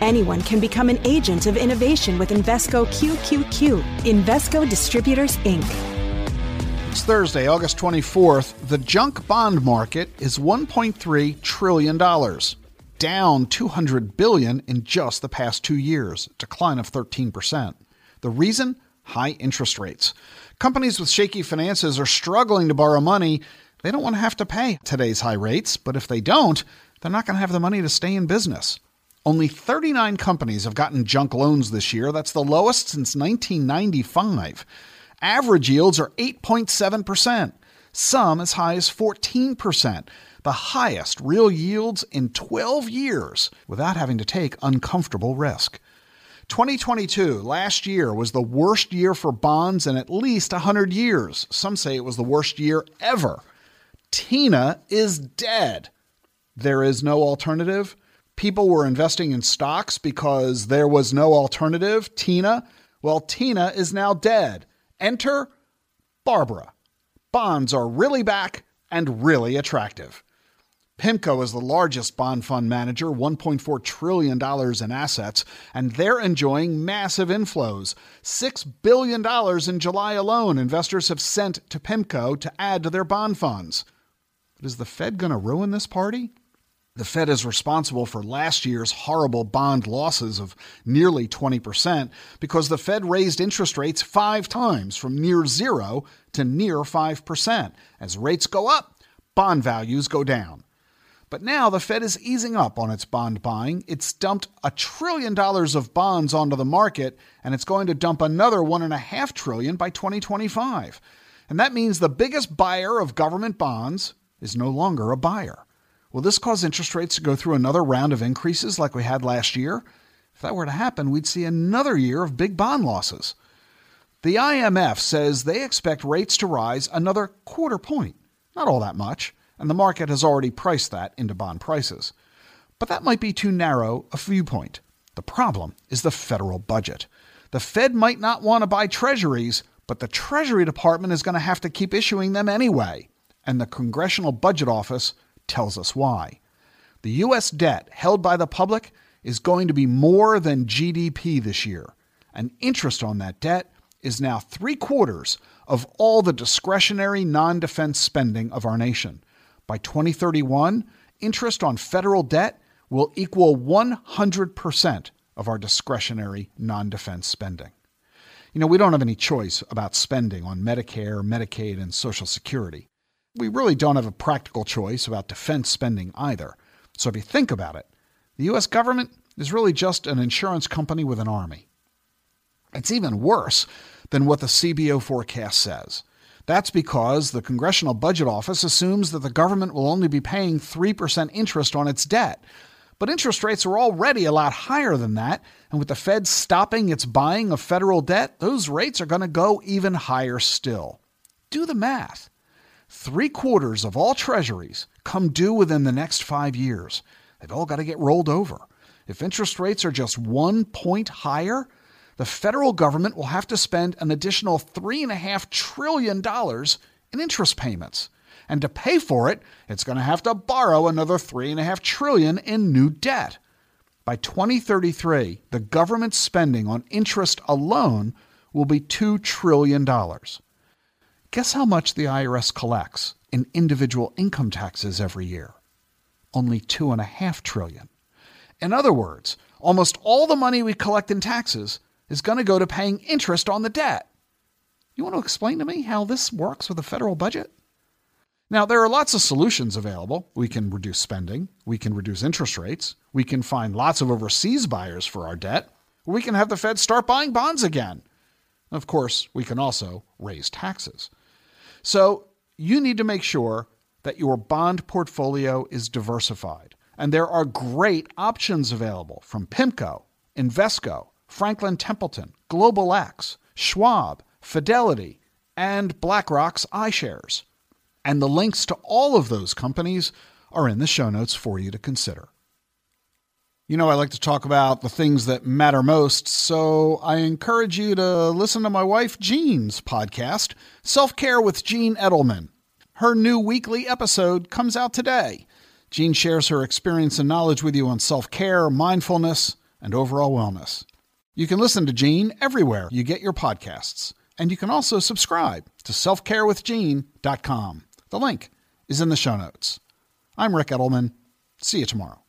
Anyone can become an agent of innovation with Invesco QQQ. Invesco Distributors, Inc. It's Thursday, August 24th. The junk bond market is $1.3 trillion, down 200 billion in just the past two years, decline of 13%. The reason? High interest rates. Companies with shaky finances are struggling to borrow money. They don't want to have to pay today's high rates, but if they don't, they're not going to have the money to stay in business. Only 39 companies have gotten junk loans this year. That's the lowest since 1995. Average yields are 8.7%, some as high as 14%, the highest real yields in 12 years without having to take uncomfortable risk. 2022, last year, was the worst year for bonds in at least 100 years. Some say it was the worst year ever. Tina is dead. There is no alternative. People were investing in stocks because there was no alternative. Tina, well, Tina is now dead. Enter Barbara. Bonds are really back and really attractive. PIMCO is the largest bond fund manager, $1.4 trillion in assets, and they're enjoying massive inflows. $6 billion in July alone, investors have sent to PIMCO to add to their bond funds. But is the Fed going to ruin this party? The Fed is responsible for last year's horrible bond losses of nearly 20% because the Fed raised interest rates five times from near zero to near 5%. As rates go up, bond values go down. But now the Fed is easing up on its bond buying. It's dumped a trillion dollars of bonds onto the market, and it's going to dump another one and a half trillion by 2025. And that means the biggest buyer of government bonds is no longer a buyer. Will this cause interest rates to go through another round of increases like we had last year? If that were to happen, we'd see another year of big bond losses. The IMF says they expect rates to rise another quarter point. Not all that much and the market has already priced that into bond prices. But that might be too narrow a viewpoint. The problem is the federal budget. The Fed might not want to buy treasuries, but the Treasury Department is going to have to keep issuing them anyway. And the Congressional Budget Office tells us why. The U.S. debt held by the public is going to be more than GDP this year, and interest on that debt is now three quarters of all the discretionary non defense spending of our nation. By 2031, interest on federal debt will equal 100% of our discretionary non defense spending. You know, we don't have any choice about spending on Medicare, Medicaid, and Social Security. We really don't have a practical choice about defense spending either. So if you think about it, the U.S. government is really just an insurance company with an army. It's even worse than what the CBO forecast says. That's because the Congressional Budget Office assumes that the government will only be paying 3% interest on its debt. But interest rates are already a lot higher than that, and with the Fed stopping its buying of federal debt, those rates are going to go even higher still. Do the math. Three quarters of all treasuries come due within the next five years. They've all got to get rolled over. If interest rates are just one point higher, the federal government will have to spend an additional $3.5 trillion in interest payments. And to pay for it, it's going to have to borrow another 3.5 trillion in new debt. By 2033, the government's spending on interest alone will be $2 trillion. Guess how much the IRS collects in individual income taxes every year? Only 2.5 trillion. In other words, almost all the money we collect in taxes is going to go to paying interest on the debt. You want to explain to me how this works with the federal budget? Now, there are lots of solutions available. We can reduce spending, we can reduce interest rates, we can find lots of overseas buyers for our debt, we can have the Fed start buying bonds again. Of course, we can also raise taxes. So, you need to make sure that your bond portfolio is diversified. And there are great options available from PIMCO, Invesco, Franklin Templeton, Global X, Schwab, Fidelity, and BlackRock's iShares. And the links to all of those companies are in the show notes for you to consider. You know, I like to talk about the things that matter most, so I encourage you to listen to my wife Jean's podcast, Self Care with Jean Edelman. Her new weekly episode comes out today. Jean shares her experience and knowledge with you on self care, mindfulness, and overall wellness. You can listen to Jean everywhere you get your podcasts, and you can also subscribe to selfcarewithjean.com. The link is in the show notes. I'm Ric Edelman. See you tomorrow.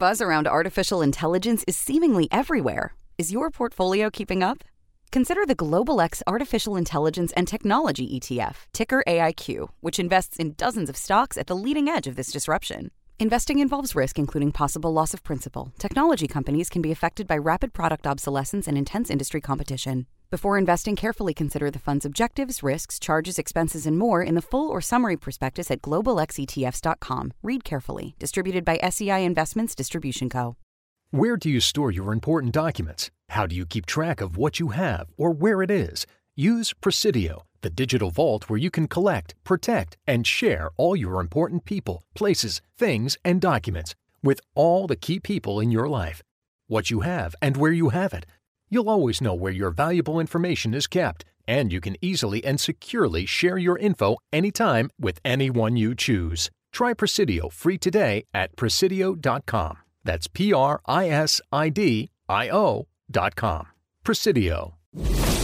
Buzz around artificial intelligence is seemingly everywhere. Is your portfolio keeping up? Consider the Global X Artificial Intelligence and Technology ETF, ticker AIQ, which invests in dozens of stocks at the leading edge of this disruption. Investing involves risk, including possible loss of principal. Technology companies can be affected by rapid product obsolescence and intense industry competition. Before investing, carefully consider the fund's objectives, risks, charges, expenses, and more in the full or summary prospectus at globalxetfs.com. Read carefully. Distributed by SEI Investments Distribution Co. Where do you store your important documents? How do you keep track of what you have or where it is? Use Prisidio, the digital vault where you can collect, protect, and share all your important people, places, things, and documents with all the key people in your life. What you have and where you have it. You'll always know where your valuable information is kept, and you can easily and securely share your info anytime with anyone you choose. Try Prisidio free today at prisidio.com. That's P R I S I D I O.com. Prisidio.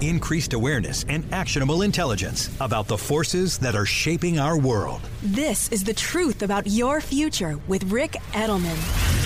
Increased awareness and actionable intelligence about the forces that are shaping our world. This is the truth about your future with Ric Edelman.